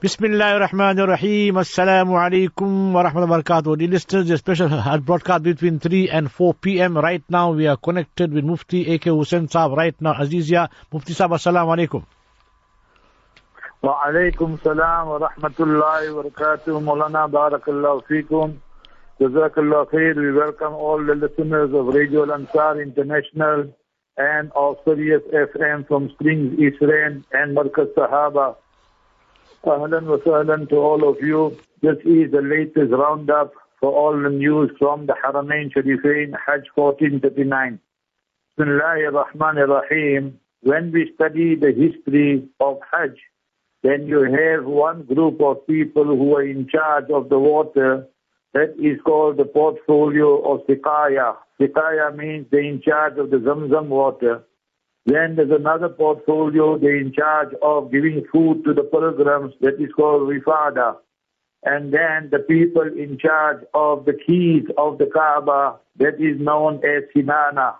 Bismillahirrahmanirrahim. Assalamu alaikum wa rahmatullahi wa barakatuh. Dear listeners, a special broadcast between 3 and 4 p.m. Right now, we are connected with Mufti A.K. Hoosen Saab. Right now, Azizia. Mufti Saab, assalamu alaikum. Wa alaikum salam wa rahmatullahi wa barakatuh. Maulana, barakallahu feekum. Jazakallah khair. We welcome all the listeners of Radio Ansar International and of Sirius FM from Springs, Israel and Markaz Sahaba. Ahlan wa sahlan to all of you this is the latest roundup for all the news from the Haramain Sharifain Hajj 1439 Bismillahir Rahmanir Rahim when we study the history of Hajj then you have one group of people who are in charge of the water. That is called the portfolio of Sikaya. Sikaya means they're in charge of the Zamzam water. Then there's another portfolio, they're in charge of giving food to the pilgrims. That is called Rifada. And then the people in charge of the keys of the Kaaba, that is known as Sidana.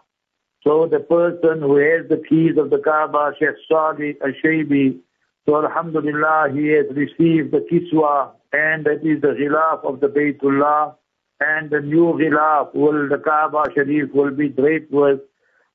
So the person who has the keys of the Kaaba, Sheikh Sadi Ashaybi, so Alhamdulillah, he has received the kiswa and that is the ghilaf of the Baytullah and the new ghilaf will the Kaaba Sharif will be draped with,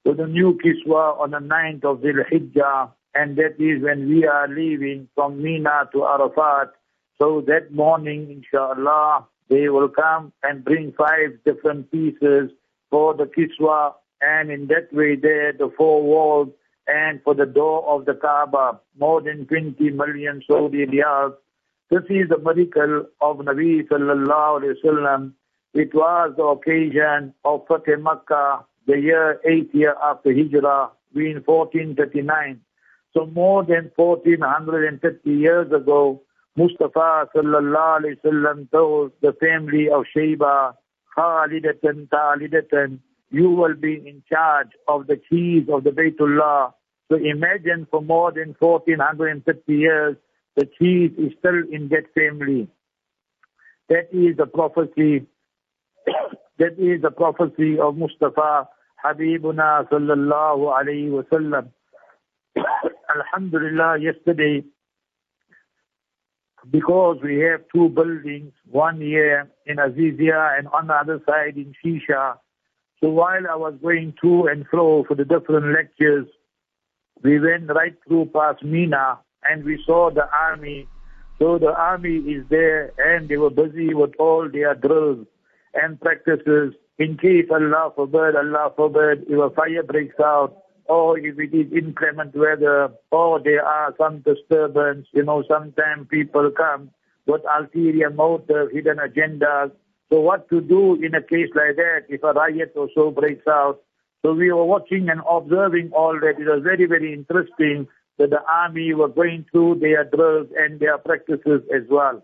with the new kiswa on the 9th of Dhul Hijjah and that is when we are leaving from Mina to Arafat. So that morning, inshallah, they will come and bring five different pieces for the kiswa and in that way there, the four walls and for the door of the Kaaba, more than 20 million Saudi riyals. This is the miracle of Nabi sallallahu alayhi wasallam. It was the occasion of Fateh Makkah, the year 8 year after Hijrah, being 1439. So more than 1450 years ago, Mustafa sallallahu alayhi wasallam told the family of Shayba, Khalidatan Talidatan, you will be in charge of the keys of the Baytullah. So imagine for more than 1450 years, the keys is still in that family. That is the prophecy, that is the prophecy of Mustafa Habibuna sallallahu alayhi wa sallam. Alhamdulillah, yesterday, because we have two buildings, one here in Azizia and on the other side in Shisha, so while I was going to and fro for the different lectures, we went right through past Mina and we saw the army. So the army is there and they were busy with all their drills and practices in case Allah forbid, Allah forbid, if a fire breaks out or if it is inclement weather or there are some disturbance, you know, sometimes people come with ulterior motive, hidden agendas, so what to do in a case like that if a riot or so breaks out? So we were watching and observing all that. It was very, very interesting that the army were going through their drills and their practices as well.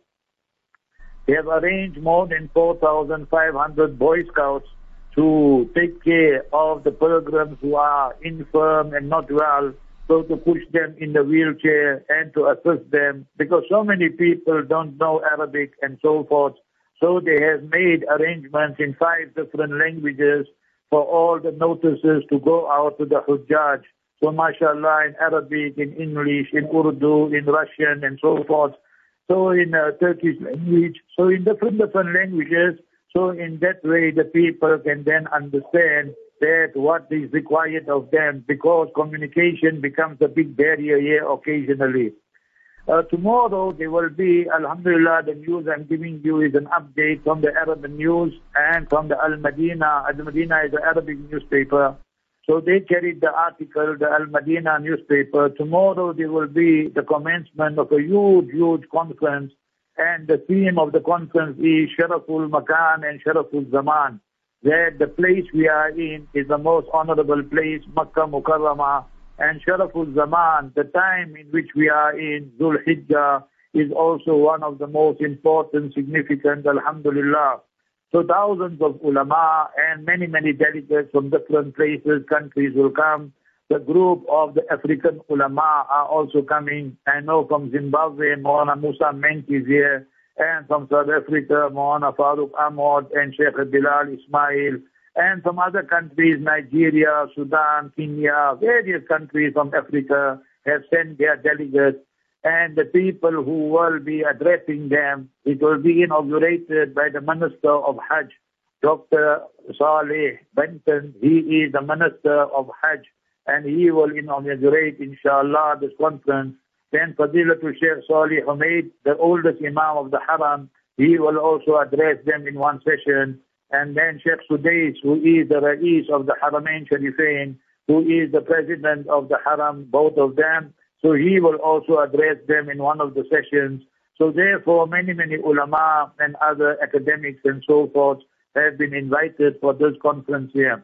They have arranged more than 4,500 Boy Scouts to take care of the pilgrims who are infirm and not well, so to push them in the wheelchair and to assist them because so many people don't know Arabic and so forth. So they have made arrangements in five different languages for all the notices to go out to the Hujjaj. So mashallah in Arabic, in English, in Urdu, in Russian and so forth. So in uh, Turkish language, so in different different languages. So in that way the people can then understand that what is required of them because communication becomes a big barrier here occasionally. Uh, tomorrow there will be, Alhamdulillah, the news I'm giving you is an update from the Arab news and from the Al Madina. Al Madina is an Arabic newspaper. So they carried the article, the Al Madina newspaper. Tomorrow there will be the commencement of a huge, huge conference. And the theme of the conference is Sharaful Makan and Sharaful Zaman. That the place we are in is the most honorable place, Makkah Mukarramah and Sharaful Zaman, the time in which we are in, Dhul Hijjah, is also one of the most important, significant, Alhamdulillah. So thousands of ulama and many, many delegates from different places, countries will come. The group of the African ulama are also coming. I know from Zimbabwe, Maulana Musa Menki is here, and from South Africa, Maulana Farooq Ahmad and Sheikh Bilal Ismail, and from other countries, Nigeria, Sudan, Kenya, various countries from Africa have sent their delegates. And the people who will be addressing them, it will be inaugurated by the Minister of Hajj, Dr. Saleh Benten. He is the Minister of Hajj and he will inaugurate, inshallah, this conference. Then Fadilatul Sheikh Salih Humaid, the oldest Imam of the Haram, he will also address them in one session. And then Sheikh Sudais, who is the Rais of the Haramain Sharifain, who is the president of the Haram, both of them. So he will also address them in one of the sessions. So therefore, many, many ulama and other academics and so forth have been invited for this conference here.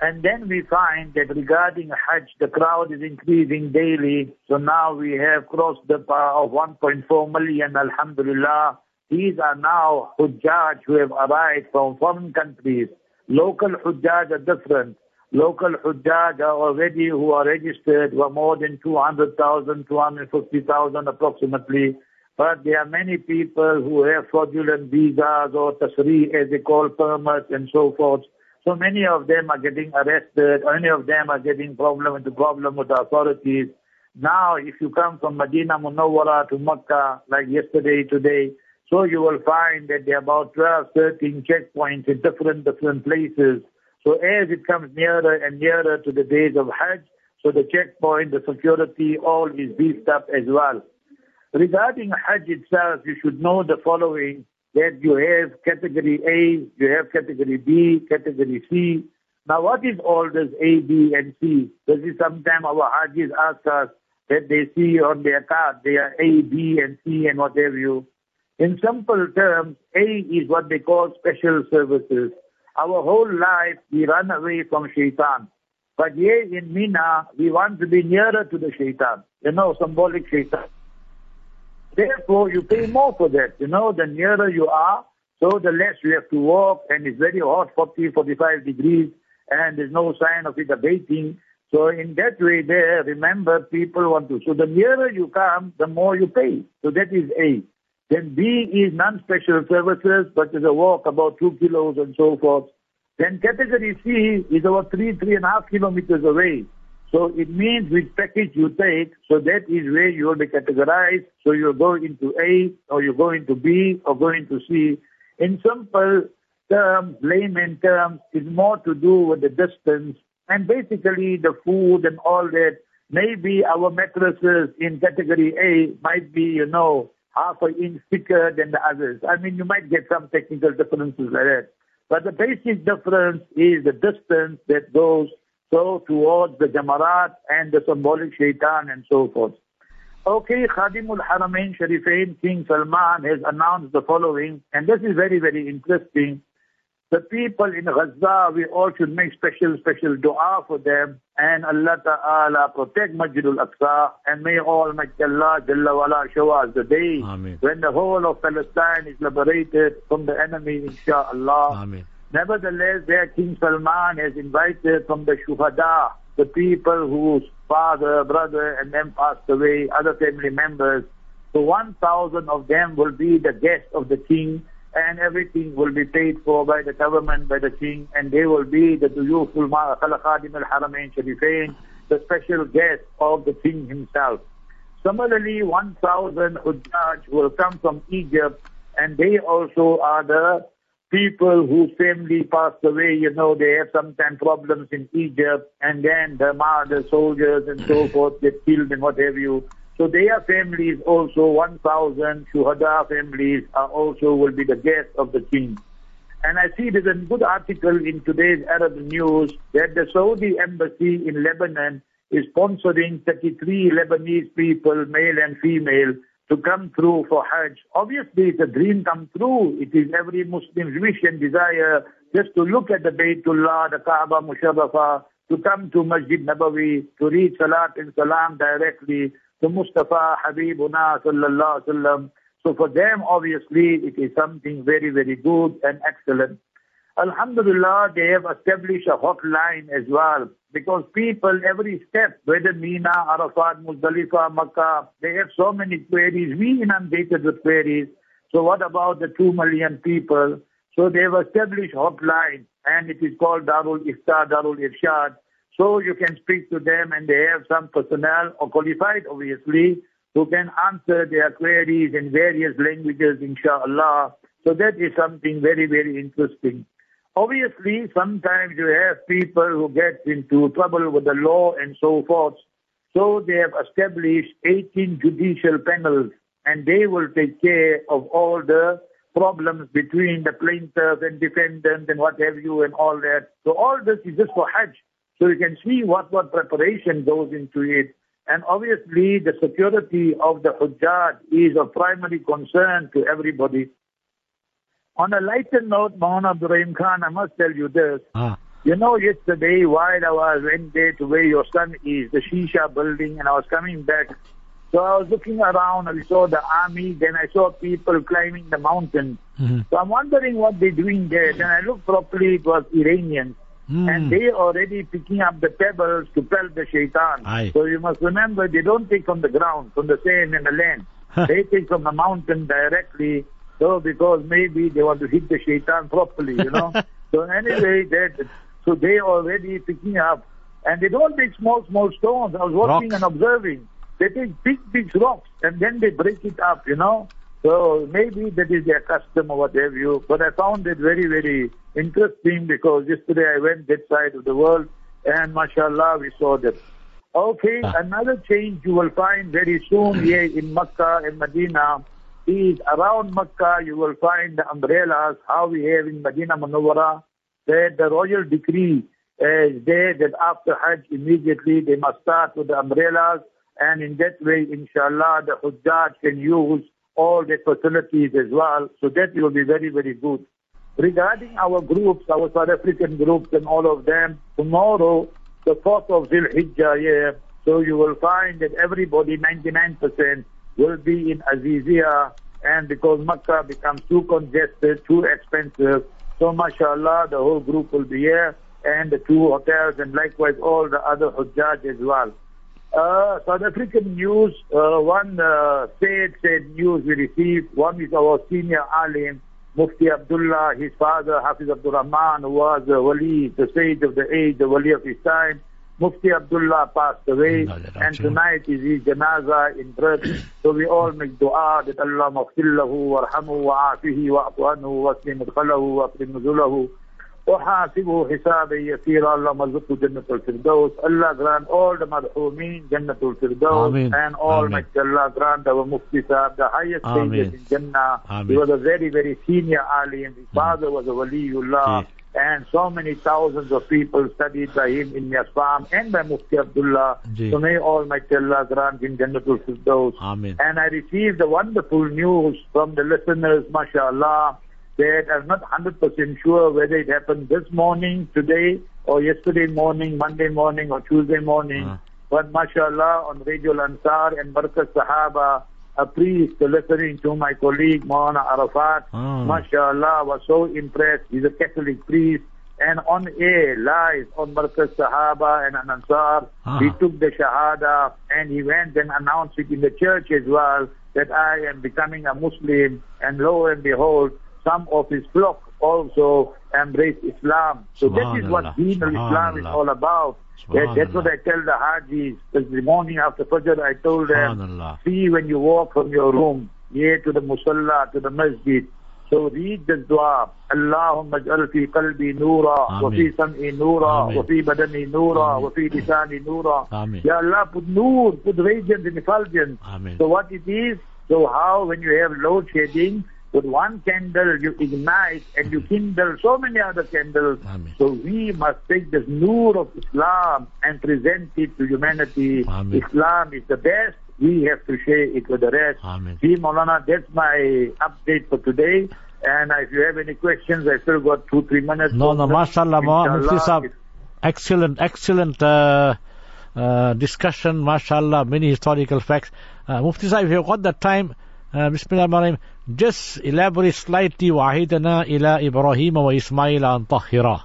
And then we find that regarding Hajj, the crowd is increasing daily. So now we have crossed the bar of 1.4 million, alhamdulillah. These are now Hujjaj who have arrived from foreign countries. Local Hujjaj are different. Local Hujjaj are already who are registered were more than 200,000, 250,000 approximately. But there are many people who have fraudulent visas or tasri as they call permits and so forth. So many of them are getting arrested. Many of them are getting problem into problem with the authorities. Now, if you come from Medina Munawwara to Makkah, like yesterday, today, so you will find that there are about 12, 13 checkpoints in different, different places. So as it comes nearer and nearer to the days of Hajj, so the checkpoint, the security, all is beefed up as well. Regarding Hajj itself, you should know the following that you have category A, you have category B, category C. Now what is all this A, B and C? Because sometimes our Hajjis ask us that they see on their card, they are A, B and C and what have you. In simple terms, A is what they call special services. Our whole life we run away from shaitan. But here in Mina, we want to be nearer to the shaitan. You know, symbolic shaitan. Therefore, you pay more for that. You know, the nearer you are, so the less you have to walk, and it's very hot, 40, 45 degrees, and there's no sign of it abating. So in that way there, remember, people want to. So the nearer you come, the more you pay. So that is A. Then B is non-special services, but is a walk about two kilos and so forth. Then category C is about three, three and a half kilometers away. So it means which package you take, so that is where you will be categorized. So you go into A, or you go into B, or go into C. In simple terms, layman terms, is more to do with the distance and basically the food and all that. Maybe our mattresses in category A might be, you know, half an inch thicker than the others. I mean, you might get some technical differences like that. But the basic difference is the distance that goes so towards the Jamarat and the symbolic shaitan and so forth. Okay, Khadimul Haramain Sharifain, King Salman has announced the following, and this is very, very interesting. The people in Gaza, we all should make special, special dua for them, and Allah Ta'ala protect Masjidul Aqsa, and may Almighty Allah Jalla wala show us the day Amen. when the whole of Palestine is liberated from the enemy, inshallah. Amen. Nevertheless, there King Salman has invited from the Shuhada, the people whose father, brother, and then passed away, other family members. So 1,000 of them will be the guests of the king, and everything will be paid for by the government, by the king, and they will be the Duyuful Khalakhadim al-Haramain Sharifain, the special guest of the king himself. Similarly, 1,000 Hujjaj will come from Egypt, and they also are the people whose family passed away, you know, they have sometimes problems in Egypt, and then the, the soldiers and so forth get killed and what have you. So their families also, 1,000 Shuhada families are also will be the guests of the king. And I see there's a good article in today's Arab news that the Saudi embassy in Lebanon is sponsoring 33 Lebanese people, male and female, to come through for Hajj. Obviously, it's a dream come true. It is every Muslim's wish and desire just to look at the Baytullah, the Kaaba Musharrafah, to come to Masjid Nabawi, to read Salat and Salam directly to Mustafa Habibuna sallallahu wasallam. So for them, obviously, it is something very, very good and excellent. Alhamdulillah, they have established a hotline as well because people, every step, whether Mina, Arafat, Muzdalifah, Makkah, they have so many queries. We inundated with queries. So what about the two million people? So they have established hotline and it is called Darul Ifta, Darul Irshad. So you can speak to them and they have some personnel or qualified obviously who can answer their queries in various languages, inshallah. So that is something very, very interesting. Obviously, sometimes you have people who get into trouble with the law and so forth. So they have established 18 judicial panels and they will take care of all the problems between the plaintiff and defendant and what have you and all that. So all this is just for Hajj. So you can see what, what preparation goes into it. And obviously the security of the Hujjaj is of primary concern to everybody. On a lighter note, Maulana Abdurrahim Khan, I must tell you this. Ah. You know, yesterday while I was went there to where your son is, the Shisha building, and I was coming back. So I was looking around, I saw the army, then I saw people climbing the mountain. Mhm. So I'm wondering what they're doing there. Then I looked properly, it was Iranians. Mm. And they already picking up the pebbles to pelt the shaitan. Aye. So you must remember, they don't take from the ground, from the sand and the land. they take from the mountain directly. So because maybe they want to hit the shaitan properly, you know. so anyway, that so they already picking up, and they don't take small small stones. I was watching Rocks. and observing. They take big big rocks and then they break it up, you know. So maybe that is their custom or what have you. But I found it very, very interesting because yesterday I went that side of the world and mashallah we saw that. Okay, Ah. another change you will find very soon here in Makkah and Medina is around Makkah you will find the umbrellas how we have in Medina Munawwara that the royal decree is there that after Hajj immediately they must start with the umbrellas and in that way inshallah the Hujjaj can use all the facilities as well so that will be very very good. Regarding our groups, our South African groups and all of them, tomorrow, the 4th of Zil Hijjah, yeah, so you will find that everybody, 99%, will be in Azizia and because Makkah becomes too congested, too expensive, so mashallah, the whole group will be here and the two hotels and likewise all the other Hujjaj as well. Uh, South African news, uh, one uh, said, said news we received. One is our senior alim, Mufti Abdullah, his father, Hafiz Abdul Rahman, was the wali, the sage of the age, the wali of his time. Mufti Abdullah passed away, lillahi and raji'un. tonight is his janaza in Perth. So we all make dua that Allah maghfir lahu, warhamu, wa'afihi, wa'afu anhu, waslim mudkhalahu, wa'akrim nuzulahu. وحاسبه حسابا يسيرا اللهم ارزقه جنة الفردوس Allah grant all the marhumin Jannat al-Firdaus Ameen. and all Ameen. may Allah grant our Mufti Sahib the highest stages Ameen. in Jannah. He Ameen. was a very, very senior alim. His father was a waliullah. Ji. And so many thousands of people studied by him in Yasfam and by Mufti Abdullah. Ji. So may Almighty Allah grant him Jannatul Firdaus. Ameen. And I received the wonderful news from the listeners, mashallah, that I'm not 100% sure whether it happened this morning, today, or yesterday morning, Monday morning, or Tuesday morning. Ah. But mashallah, on Radio Ansar and Barkat Sahaba, a priest listening to my colleague Maulana Arafat, Ah. mashallah, was so impressed. He's a Catholic priest. And on air, live on Barkat Sahaba and on Ansar, Ah. he took the Shahada and he went and announced it in the church as well that I am becoming a Muslim. And lo and behold, some of his flock also embraced Islam. So that is what. Deen al-Islam is all about. That, that's what I tell the Hajis. Because the morning after Fajr, I told them, see when you walk from your room here to the musalla, to the masjid. So read the dua. Allahumma ij'al fi qalbi noora, wa fi Ameen. sam'i noora, Ameen. wa fi badani wa fi lisani noora. Ameen. Ya Allah, put noor, put radiance and effulgence. So what it is, so how when you have load shedding, with one candle you ignite and you kindle so many other candles. Ameen. So we must take this noor of Islam and present it to humanity. Ameen. Islam is the best. We have to share it with the rest. Ameen. See, Maulana, that's my update for today. And if you have any questions, I still got two, three minutes. No, no, mashallah, Mufti Sahib. Excellent, excellent uh, uh, discussion, mashallah, many historical facts. Uh, Mufti Sahib, if you've got the time, uh, Bismillah ar-Rahman, just elaborate slightly وعيدنا إلى إبراهيم وإسماعيل أن طهرا.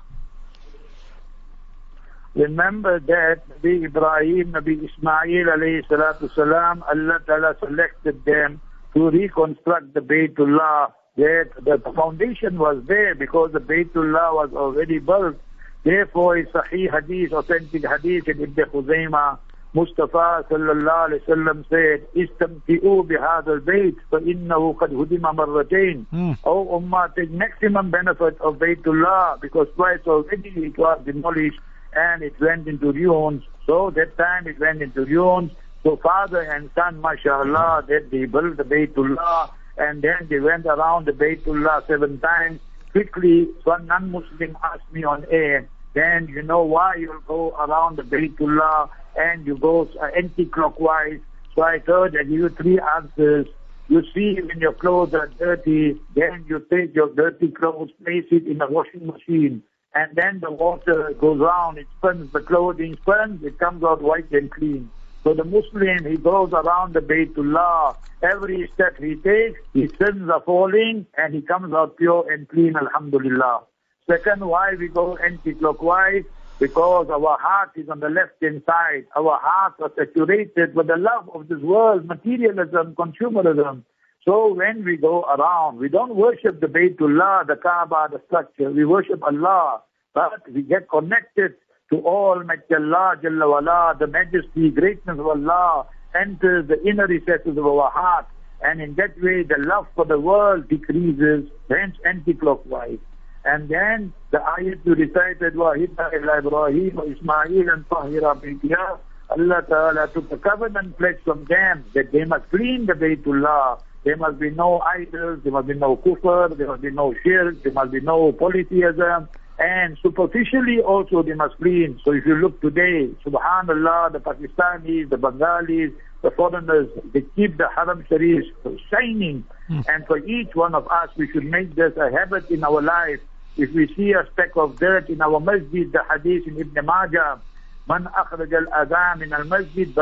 Remember that Nabi Ibrahim, Nabi Ismail alayhi salatu salam, Allah Ta'ala selected them to reconstruct the Baytullah. That the foundation was there because the Baytullah was already built. Therefore, it's Sahih Hadith, authentic Hadith in Ibn Khuzaymah, Mustafa sallallahu alayhi wasallam said, "Istamti'u bihad al-bayt, فإنه قد هدم مرتين." Hmm. Oh Ummah, take maximum benefit of Baytullah because twice already it was demolished and it went into ruins. So that time it went into ruins. So father and son, mashallah, that they built the Baytullah and then they went around the Baytullah seven times. Quickly, one non-Muslim asked me on air, then you know why you'll go around the Baytullah and you go uh, anti-clockwise. So I told I give you three answers. You see when your clothes are dirty, then you take your dirty clothes, place it in a washing machine, and then the water goes round, it spins, the clothing spins, it comes out white and clean. So the Muslim, he goes around the Baytullah. Every step he takes, his sins are falling and he comes out pure and clean, alhamdulillah. Second, why we go anti-clockwise? Because our heart is on the left-hand side. Our hearts are saturated with the love of this world, materialism, consumerism. So when we go around, we don't worship the Baytullah, the Kaaba, the structure. We worship Allah. But we get connected to Almighty Allah, Jalla wala, the majesty, greatness of Allah enters the inner recesses of our heart. And in that way, the love for the world decreases, hence anti-clockwise. And then the ayat you recited, وَهِدَّا إِلَى إِبْرَاهِيمَ وَإِسْمَاعِيلَ أَنْ طَهِرَ بَيْتِهَا Allah Ta'ala took a covenant pledge from them that they must clean the Baytullah. There must be no idols, there must be no kufr, there must be no shirk, there must be no polytheism. And superficially also they must clean. So if you look today, subhanallah, the Pakistanis, the Bengalis, the foreigners, they keep the Haram Sharif shining. And for each one of us, we should make this a habit in our life. if we see a speck of dirt in our masjid, the hadith in Ibn Majah, Man al-adha al-masjid,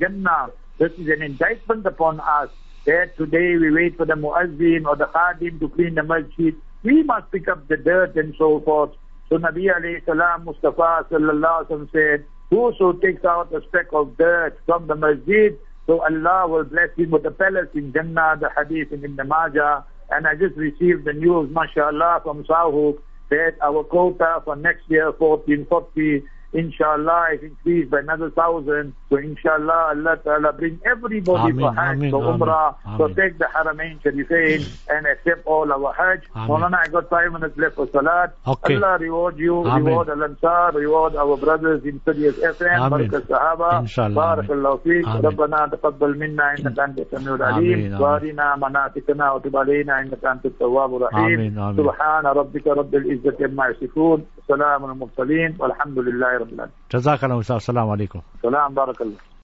jannah. This is an indictment upon us that today we wait for the muazzin or the khadim to clean the masjid. We must pick up the dirt and so forth. So Nabi alayhi salam, Mustafa sallallahu alayhi said, whoso takes out a speck of dirt from the masjid, so Allah will bless him with a palace in Jannah, the hadith in Ibn Majah. And I just received the news, mashallah, from SAHUC that our quota for next year, 1440, inshallah, is increased by another thousand. So inshallah, Allah Ta'ala bring everybody Ameen, for Hajj, Ameen, for Ameen, Umrah, Ameen. protect the Haramain Sharifain and accept all our Hajj. Ameen. Maulana, I got five minutes left for Salat. Okay. Allah reward you, Ameen. reward Al-Ansar, reward our brothers in Sirius FM, Ameen. Barakat Sahaba. Inshallah, بارك الله فيك Ameen. ربنا تقبل منا انك انت السميع Ameen, العليم Ameen. وارنا مناسكنا وتب علينا انك انت التواب الرحيم Ameen, Ameen. سبحان ربك رب العزه عما يصفون سلام على المرسلين والحمد لله رب رب العالمين. جزاك الله وسلم السلام عليكم. سلام بارك الله.